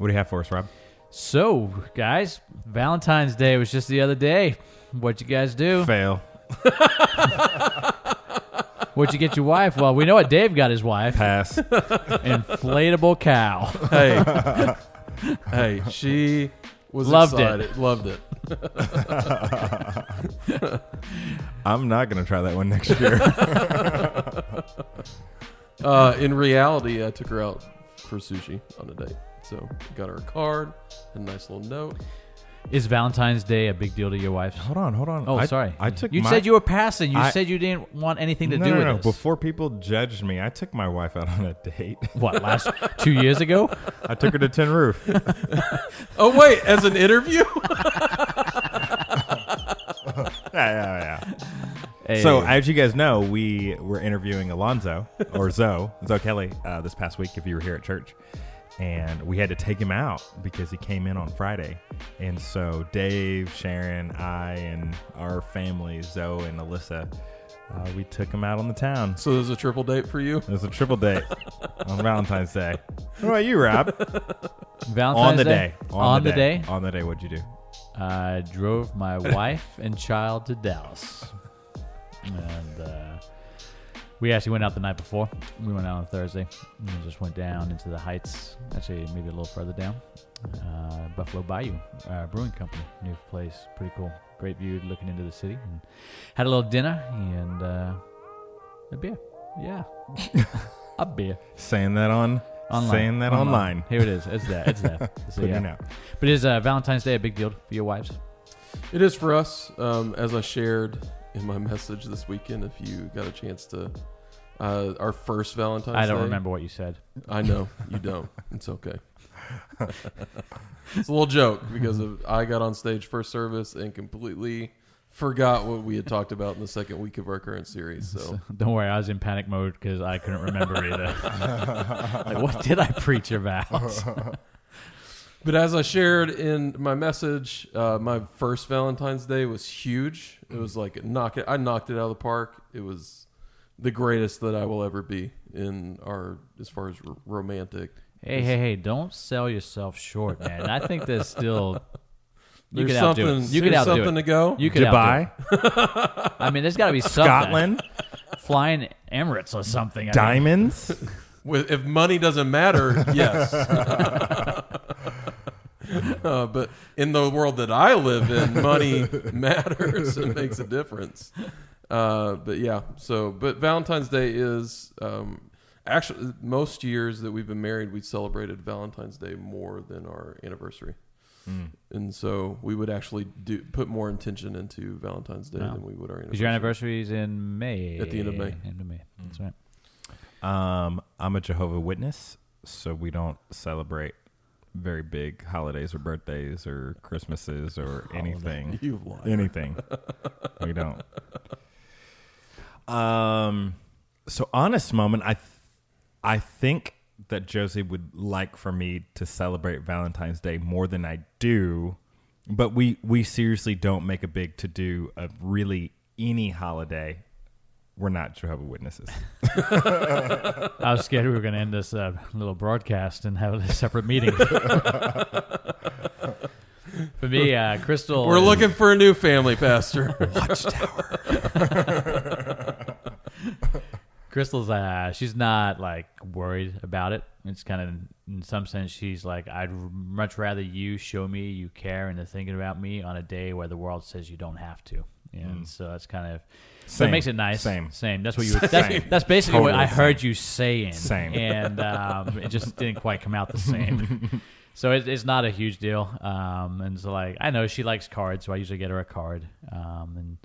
What do you have for us, Rob? So, guys, Valentine's Day was just the other day. What'd you guys do? Fail. What'd you get your wife? Well, we know what Dave got his wife. Pass. Inflatable cow. Hey, hey, she was Loved it. excited. Loved it. I'm not gonna try that one next year. Uh, in reality, I took her out for sushi on a date. So got her a card, a nice little note. Is Valentine's Day a big deal to your wife? hold on, hold on. Oh, I, sorry. I took. You my, said you were passing. You I- said you didn't want anything to no, do no, with no. this. Before people judged me, I took my wife out on a date. What last two years ago? I took her to Tin Roof. Oh wait, as an interview? yeah, yeah, yeah. Hey. So, as you guys know, we were interviewing Alonzo or Zoe, Zoe Kelly, uh, this past week. If you were here at church, and we had to take him out because he came in on Friday, and so Dave, Sharon, I, and our family, Zoe and Alyssa, uh, we took him out on the town. so there's a triple date for you. It was a triple date on Valentine's Day. What about you, Rob? Valentine's on the day. On, the day, On the day. What'd you do? I drove my wife and child to Dallas, and uh, we actually went out the night before. We went out on Thursday. And we just went down into the Heights. Actually, maybe a little further down. Uh, Buffalo Bayou uh, Brewing Company, new place, pretty cool. Great view looking into the city. And had a little dinner and uh, a beer. Yeah, a beer. Saying that on Online. saying that online. Here it is. It's there. It's there. So, Putting yeah. it out. But is uh, Valentine's Day a big deal for your wives? It is for us, um, as I shared in my message this weekend. If you got a chance to, uh, our first Valentine's. I don't Day- remember what you said. I know you don't. It's okay. it's a little joke because of, I got on stage first service and completely forgot what we had talked about in the second week of our current series. So Don't worry, I was in panic mode because I couldn't remember either. like, what did I preach about? But as I shared in my message, uh, my first Valentine's Day was huge. It was like knock it. I knocked it out of the park. It was the greatest that I will ever be in our as far as r- romantic. hey, hey, hey! Don't sell yourself short, man. I think there's still you There's could outdo something. it. You could there's outdo something it. to go. You could outdo Dubai, it. I mean, there's got to be something. Scotland, flying Emirates or something. I mean, diamonds. With, if money doesn't matter, yes. Uh, but in the world that I live in, money matters and makes a difference. Uh, but yeah, so but Valentine's Day is um, actually most years that we've been married, we celebrated Valentine's Day more than our anniversary, and so we would actually do put more intention into Valentine's Day Wow. than we would our anniversary. Because your anniversary is in May. At the end of May. End of May. That's right. Um, I'm a Jehovah Witness, so we don't celebrate very big holidays or birthdays or Christmases or anything. You liar. anything. we don't. Um, so honest moment, I, th- I think that Josie would like for me to celebrate Valentine's Day more than I do, but we we seriously don't make a big to do of really any holiday. We're not Jehovah Witnesses. I was scared we were going to end this uh, little broadcast and have a separate meeting. For me, uh, Crystal. We're is- looking for a new family pastor. Watchtower. Crystal's uh she's not like worried about it. It's kind of in some sense she's like I'd much rather you show me you care and are thinking about me on a day where the world says you don't have to. And so that's kind of so it makes it nice. Same. Same. That's what you. Would, that's, that's basically what I heard you saying. Same. And um, it just didn't quite come out the same. so it, it's not a huge deal. Um, and so like I know she likes cards, so I usually get her a card. Um, and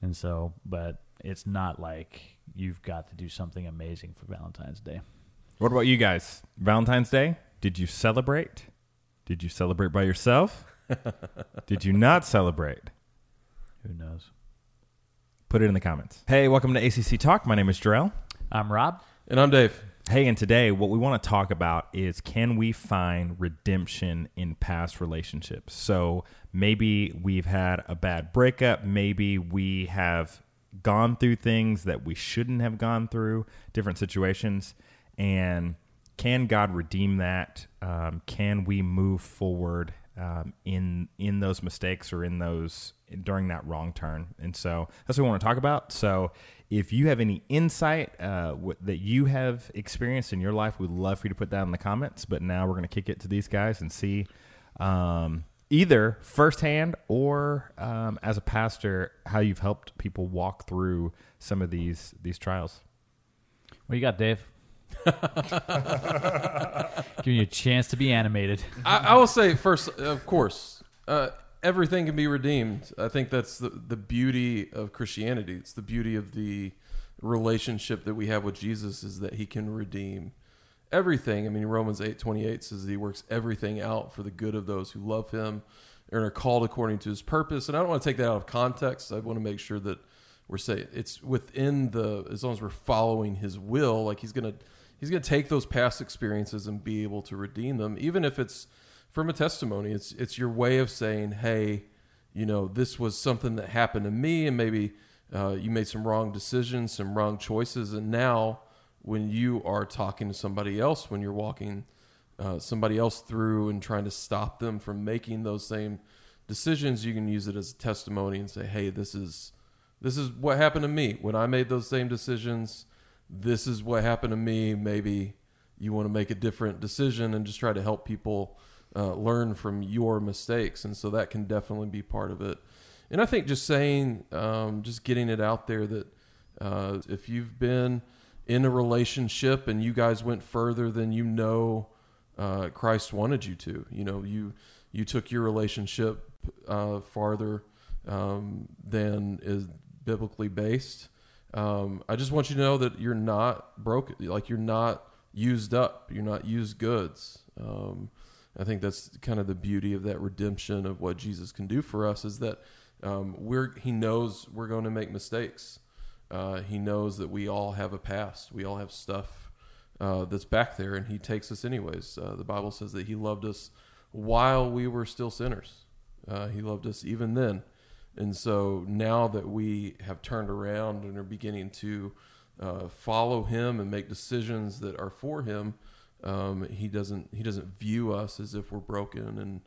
and so, but it's not like you've got to do something amazing for Valentine's Day. what about you guys? Valentine's Day? Did you celebrate? Did you celebrate by yourself? Did you not celebrate? Who knows? Put it in the comments. Hey, welcome to ACC Talk. My name is Jarrell. I'm Rob. and I'm Dave. Hey, and today what we want to talk about is can we find redemption in past relationships? So maybe we've had a bad breakup, maybe we have gone through things that we shouldn't have gone through, different situations, and can God redeem that? Um, can we move forward um, in in those mistakes or in those during that wrong turn? And so that's what we want to talk about. So if you have any insight uh, w- that you have experienced in your life, we'd love for you to put that in the comments. But now we're going to kick it to these guys and see um, either firsthand or um, as a pastor how you've helped people walk through some of these these trials. What you got, Dave? Giving you a chance to be animated. I, I will say first, of course, uh, everything can be redeemed. I think that's the, the beauty of Christianity. It's the beauty of the relationship that we have with Jesus is that he can redeem everything. I mean, Romans 8 28 says that he works everything out for the good of those who love him and are called according to his purpose. And I don't want to take that out of context. I want to make sure that we're saying it's within the, as long as we're following his will, like he's going to, he's going to take those past experiences and be able to redeem them, even if it's from a testimony. It's, it's your way of saying, hey, you know, this was something that happened to me and maybe uh, you made some wrong decisions, some wrong choices. And now, when you are talking to somebody else, when you're walking uh, somebody else through and trying to stop them from making those same decisions, you can use it as a testimony and say, "Hey, this is this is what happened to me when I made those same decisions. This is what happened to me. Maybe you want to make a different decision and just try to help people uh, learn from your mistakes." And so that can definitely be part of it. And I think just saying, um, just getting it out there that uh, if you've been in a relationship and you guys went further than you know uh, Christ wanted you to. You know, you you took your relationship uh, farther um, than is biblically based. Um, I just want you to know that you're not broken. Like you're not used up. You're not used goods. Um, I think that's kind of the beauty of that redemption of what Jesus can do for us is that um, we're He knows we're going to make mistakes. Uh, he knows that we all have a past. We all have stuff uh, that's back there, and He takes us anyways. Uh, the Bible says that He loved us while we were still sinners. Uh, he loved us even then. And so now that we have turned around and are beginning to uh, follow Him and make decisions that are for Him, um, He doesn't He doesn't view us as if we're broken and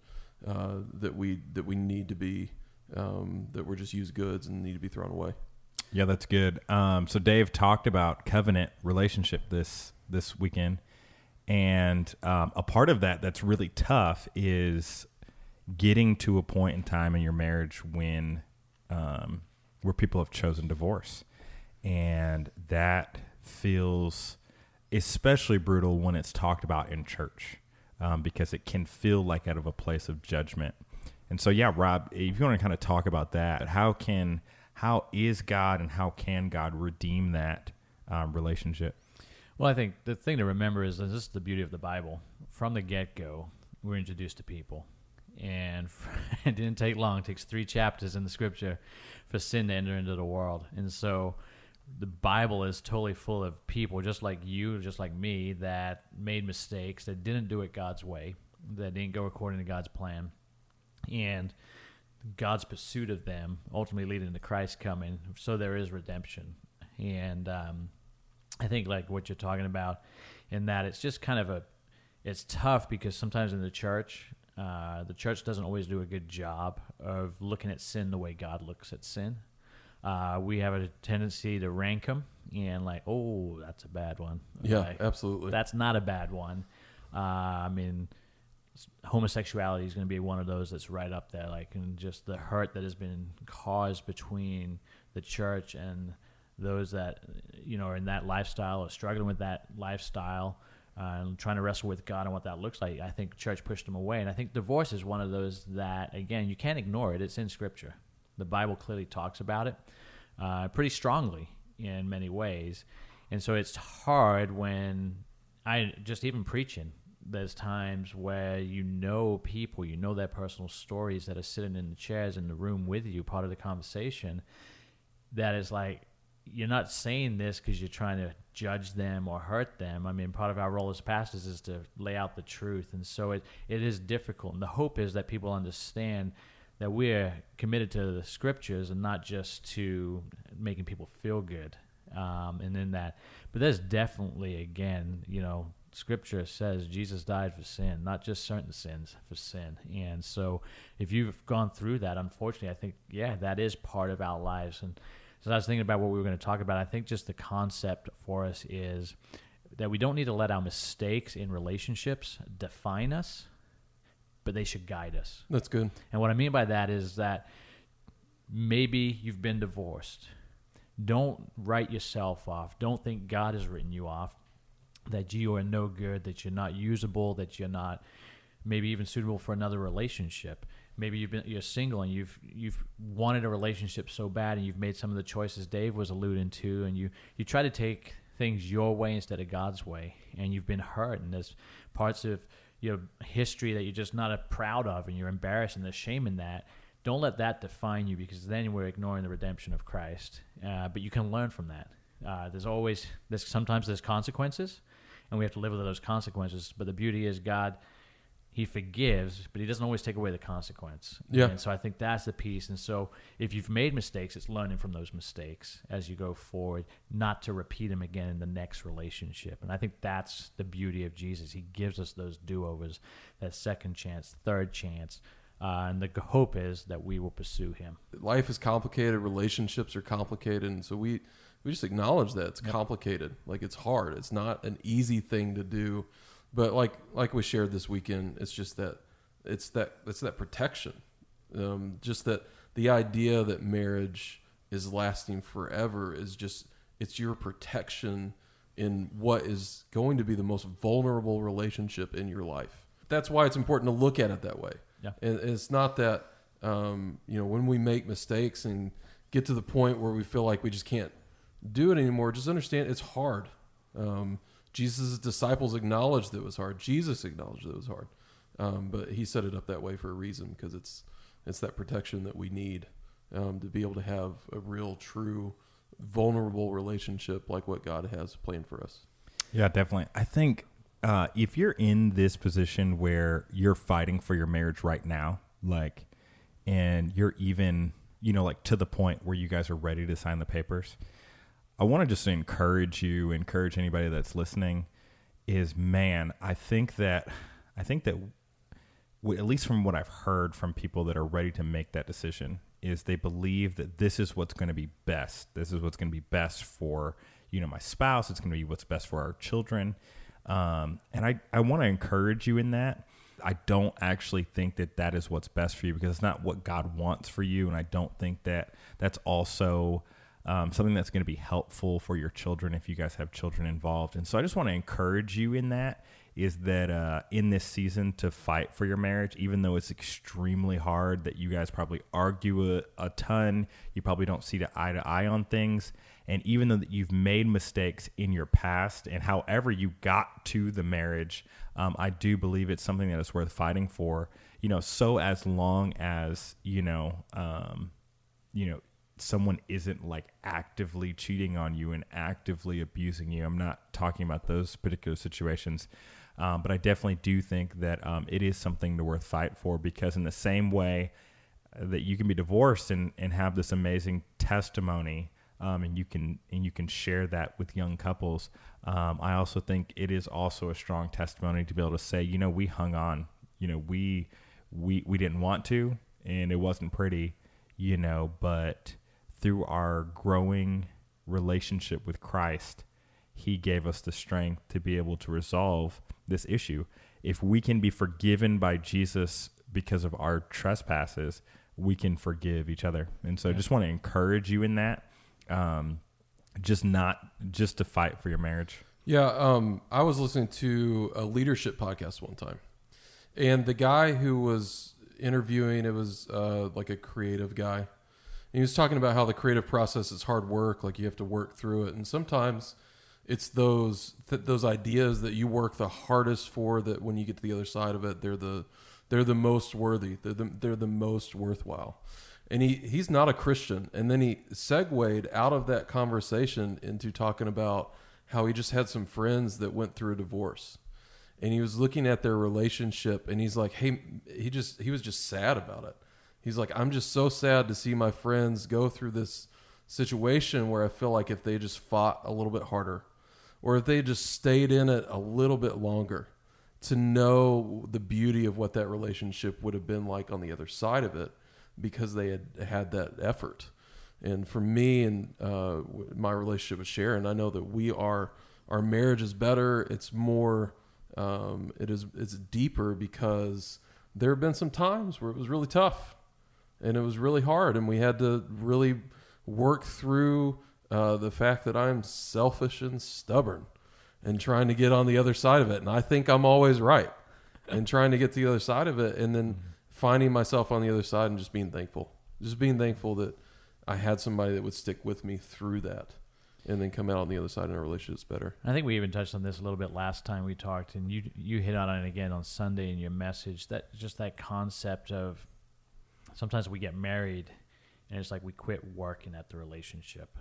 uh, that we that we need to be um, that we're just used goods and need to be thrown away. Yeah, that's good. Um, so Dave talked about covenant relationship this this weekend, and um, a part of that that's really tough is getting to a point in time in your marriage when um, where people have chosen divorce, and that feels especially brutal when it's talked about in church um, because it can feel like out of a place of judgment. And so, yeah, Rob, if you want to kind of talk about that, how can how is God and how can God redeem that um, relationship? Well, I think the thing to remember is this is the beauty of the Bible. From the get go, we're introduced to people. And it didn't take long. It takes three chapters in the scripture for sin to enter into the world. And so the Bible is totally full of people, just like you, just like me, that made mistakes, that didn't do it God's way, that didn't go according to God's plan. And God's pursuit of them ultimately leading to Christ coming. So there is redemption. And um, I think like what you're talking about in that it's just kind of a it's tough because sometimes in the church uh, the church doesn't always do a good job of looking at sin the way God looks at sin. Uh, we have a tendency to rank them and like, oh, that's a bad one. Yeah, absolutely. that's not a bad one. Uh, I mean, homosexuality is going to be one of those that's right up there. Like, and just the hurt that has been caused between the church and those that you know are in that lifestyle or struggling with that lifestyle. Uh, and trying to wrestle with God and what that looks like. I think church pushed them away, and I think divorce is one of those that again you can't ignore it. It's in Scripture. The Bible clearly talks about it uh, pretty strongly in many ways, and so it's hard when I just even preaching. There's times where you know people, you know their personal stories that are sitting in the chairs in the room with you, part of the conversation. That is like you're not saying this because you're trying to judge them or hurt them. I mean, part of our role as pastors is to lay out the truth, and so it, it is difficult. And the hope is that people understand that we're committed to the scriptures and not just to making people feel good. Um, and then that, but there's definitely again, you know, Scripture says Jesus died for sin, not just certain sins, for sin. And so, if you've gone through that, unfortunately, I think yeah, that is part of our lives. And so, I was thinking about what we were going to talk about. I think just the concept for us is that we don't need to let our mistakes in relationships define us, but they should guide us. That's good. And what I mean by that is that maybe you've been divorced. Don't write yourself off. Don't think God has written you off, that you are no good, that you're not usable, that you're not maybe even suitable for another relationship. Maybe you've been you're single and you've you've wanted a relationship so bad and you've made some of the choices Dave was alluding to and you you try to take things your way instead of God's way and you've been hurt and there's parts of your history that you're just not proud of and you're embarrassed and there's shame in that don't let that define you because then we're ignoring the redemption of Christ. Uh, but you can learn from that. Uh, there's always there's sometimes there's consequences, and we have to live with those consequences. But the beauty is God, He forgives, but He doesn't always take away the consequence. Yeah. And so I think that's the piece. And so if you've made mistakes, it's learning from those mistakes as you go forward, not to repeat them again in the next relationship. And I think that's the beauty of Jesus. He gives us those do overs, that second chance, third chance. Uh, and the hope is that we will pursue him. Life is complicated. Relationships are complicated, and so we we just acknowledge that it's complicated. Like it's hard. It's not an easy thing to do. But like like we shared this weekend, it's just that it's that it's that protection. Um, just that the idea that marriage is lasting forever is just it's your protection in what is going to be the most vulnerable relationship in your life. That's why it's important to look at it that way. Yeah. And it's not that um, you know when we make mistakes and get to the point where we feel like we just can't do it anymore. Just understand it's hard. Um, Jesus' disciples acknowledged that it was hard. Jesus acknowledged that it was hard, um, but he set it up that way for a reason because it's it's that protection that we need um, to be able to have a real, true, vulnerable relationship like what God has planned for us. Yeah, definitely. I think uh, if you're in this position where you're fighting for your marriage right now, like, and you're even, you know, like to the point where you guys are ready to sign the papers, I want to just encourage you, encourage anybody that's listening, is man, I think that, I think that, at least from what I've heard from people that are ready to make that decision, is they believe that this is what's going to be best. This is what's going to be best for, you know, my spouse. It's going to be what's best for our children. Um, and I, I want to encourage you in that. I don't actually think that that is what's best for you because it's not what God wants for you. And I don't think that that's also um, something that's going to be helpful for your children if you guys have children involved. And so I just want to encourage you in that is that uh, in this season to fight for your marriage, even though it's extremely hard, that you guys probably argue a, a ton, you probably don't see the eye to eye on things. And even though that you've made mistakes in your past and however you got to the marriage, um, I do believe it's something that is worth fighting for. You know, so as long as you know, um, you know, someone isn't like actively cheating on you and actively abusing you. I'm not talking about those particular situations. Um, but I definitely do think that um, it is something to worth fight for because in the same way that you can be divorced and, and have this amazing testimony um, and you can and you can share that with young couples. Um, I also think it is also a strong testimony to be able to say, you know, we hung on, you know, we we we didn't want to, and it wasn't pretty, you know, but through our growing relationship with Christ, He gave us the strength to be able to resolve this issue. If we can be forgiven by Jesus because of our trespasses, we can forgive each other. And so, I just want to encourage you in that um, just not just to fight for your marriage. Yeah, um, I was listening to a leadership podcast one time, and the guy who was interviewing it was uh, like a creative guy. He was talking about how the creative process is hard work, like you have to work through it, and sometimes it's those th- those ideas that you work the hardest for that when you get to the other side of it, they're the they're the most worthy, they're the, they're the most worthwhile and he he's not a Christian. And then he segued out of that conversation into talking about how he just had some friends that went through a divorce, and he was looking at their relationship, and he's like, hey, he just he was just sad about it. He's like, I'm just so sad to see my friends go through this situation where I feel like if they just fought a little bit harder, or if they just stayed in it a little bit longer to know the beauty of what that relationship would have been like on the other side of it because they had had that effort. And for me and uh, my relationship with Sharon, I know that we are our marriage is better. It's more, um, it is it's deeper because there have been some times where it was really tough, and it was really hard, and we had to really work through uh, the fact that I'm selfish and stubborn, and trying to get on the other side of it. And I think I'm always right, and trying to get to the other side of it, and then finding myself on the other side and just being thankful, just being thankful that I had somebody that would stick with me through that and then come out on the other side and our relationship's better. I think we even touched on this a little bit last time we talked, and you you hit on it again on Sunday in your message. That just that concept of sometimes we get married, and it's like we quit working at the relationship.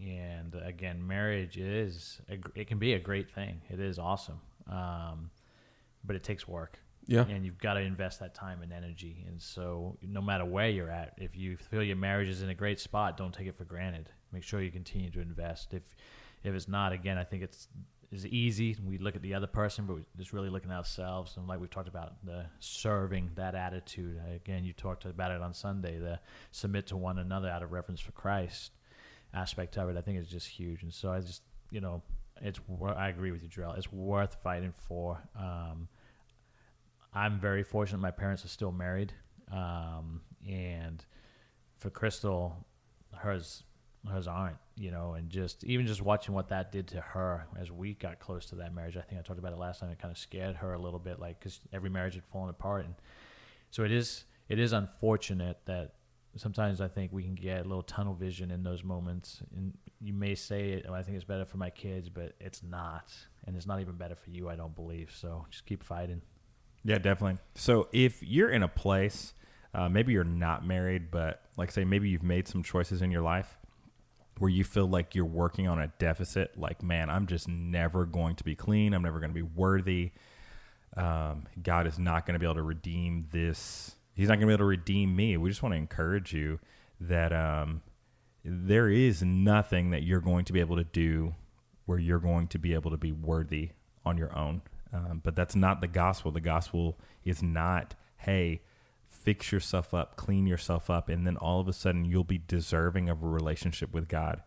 And again, marriage is a, it can be a great thing. It is awesome, um, but it takes work. Yeah. and you've got to invest that time and energy. And so, no matter where you're at, if you feel your marriage is in a great spot, don't take it for granted. Make sure you continue to invest. If if it's not, again, I think it's is easy. We look at the other person, but we're just really looking at ourselves. And like we've talked about, the serving that attitude. Again, you talked about it on Sunday. The submit to one another out of reverence for Christ aspect of it. I think is just huge. And so I just you know it's I agree with you, Jarrell. It's worth fighting for. Um, I'm very fortunate. My parents are still married, um, and for Crystal, hers hers aren't. You know, and just even just watching what that did to her as we got close to that marriage. I think I talked about it last time. It kind of scared her a little bit, like because every marriage had fallen apart, and so it is it is unfortunate that sometimes I think we can get a little tunnel vision in those moments, and you may say, it, oh, "I think it's better for my kids," but it's not, and it's not even better for you. I don't believe. So just keep fighting. Yeah, definitely. So if you're in a place, uh, maybe you're not married, but like say maybe you've made some choices in your life where you feel like you're working on a deficit, like man, I'm just never going to be clean. I'm never going to be worthy. Um, God is not going to be able to redeem this. He's not going to be able to redeem me. We just want to encourage you that um, there is nothing that you're going to be able to do where you're going to be able to be worthy on your own. Um, but that's not the gospel. The gospel is not, hey, fix yourself up, clean yourself up, and then all of a sudden you'll be deserving of a relationship with God.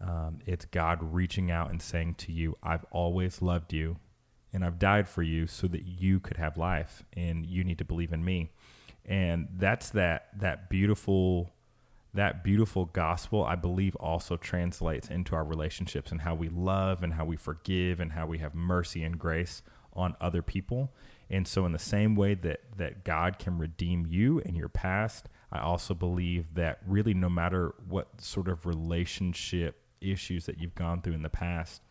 Um, it's God reaching out and saying to you, I've always loved you and I've died for you so that you could have life and you need to believe in me. And that's that that beautiful that beautiful gospel I believe also translates into our relationships and how we love and how we forgive and how we have mercy and grace on other people. And so in the same way that that God can redeem you and your past, I also believe that really no matter what sort of relationship issues that you've gone through in the past,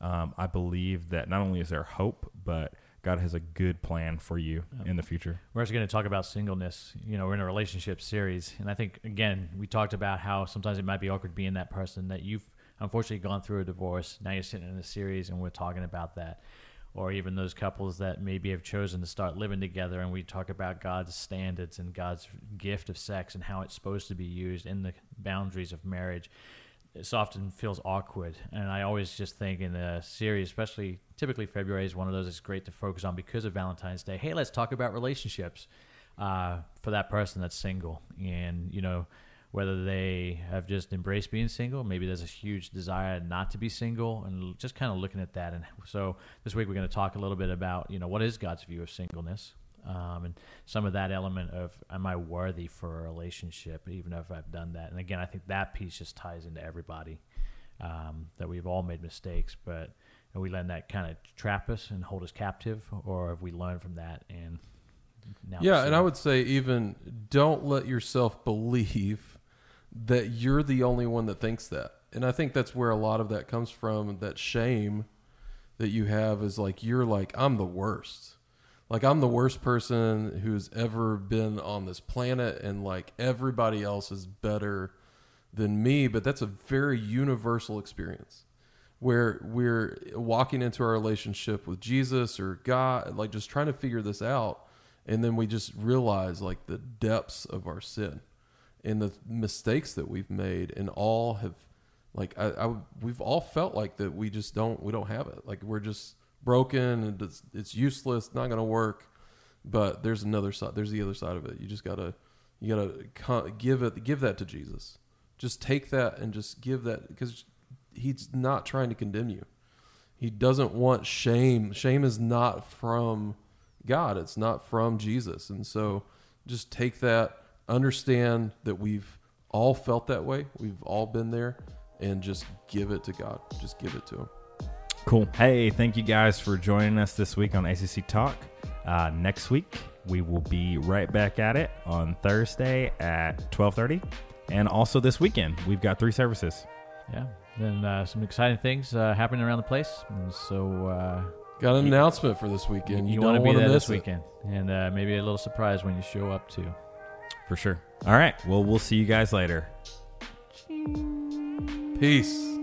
um, I believe that not only is there hope, but God has a good plan for you in the future. We're also going to talk about singleness. You know, we're in a relationship series, and I think again we talked about how sometimes it might be awkward being that person that you've unfortunately gone through a divorce. Now you're sitting in a series, and we're talking about that. Or even those couples that maybe have chosen to start living together, and we talk about God's standards and God's gift of sex and how it's supposed to be used in the boundaries of marriage it often feels awkward. And I always just think in the series, especially typically February is one of those that's great to focus on because of Valentine's Day. Hey, let's talk about relationships uh, for that person that's single. And, you know, whether they have just embraced being single, maybe there's a huge desire not to be single, and just kind of looking at that. And so this week we're going to talk a little bit about, you know, what is God's view of singleness? um, and some of that element of am I worthy for a relationship, even if I've done that. And again, I think that piece just ties into everybody. Um, that we've all made mistakes, but are we letting that kind of trap us and hold us captive, or have we learned from that and now? Yeah, and I would say even don't let yourself believe that you're the only one that thinks that. And I think that's where a lot of that comes from. That shame that you have is like you're like I'm the worst. Like I'm the worst person who's ever been on this planet, and like everybody else is better than me. But that's a very universal experience where we're walking into our relationship with Jesus or God, like just trying to figure this out. And then we just realize like the depths of our sin and the mistakes that we've made, and all have like I, I we've all felt like that we just don't we don't have it. Like we're just broken and it's, it's useless not going to work. But there's another side there's the other side of it. You just gotta you gotta give it give that to jesus. Just take that and just give that because he's not trying to condemn you. He doesn't want shame. Shame is not from god. It's not from jesus. And so just take that understand that we've all felt that way we've all been there and just give it to god just give it to him Cool. Hey, thank you guys for joining us this week on ACC Talk. Uh, next week we will be right back at it on Thursday at twelve thirty, and also this weekend we've got three services. Yeah. Then uh, some exciting things uh, happening around the place. And so uh, got an announcement for this weekend you, you, want to be there to miss this it. weekend, and uh, maybe a little surprise when you show up too. For sure. All right. Well, we'll see you guys later. peace